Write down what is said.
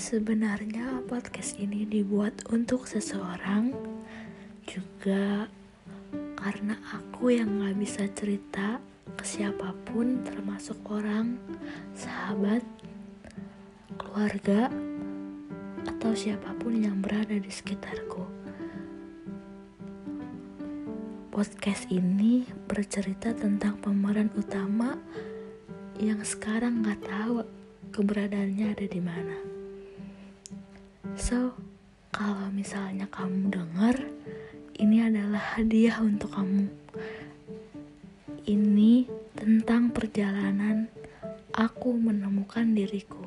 Sebenarnya podcast ini dibuat untuk seseorang juga karena aku yang gak bisa cerita ke siapa pun termasuk orang, sahabat, keluarga, atau siapa pun yang berada di sekitarku. Podcast ini bercerita tentang pemeran utama yang sekarang gak tahu keberadaannya ada di mana. So, kalau misalnya kamu dengar, ini adalah hadiah untuk kamu. Ini tentang perjalanan aku menemukan diriku.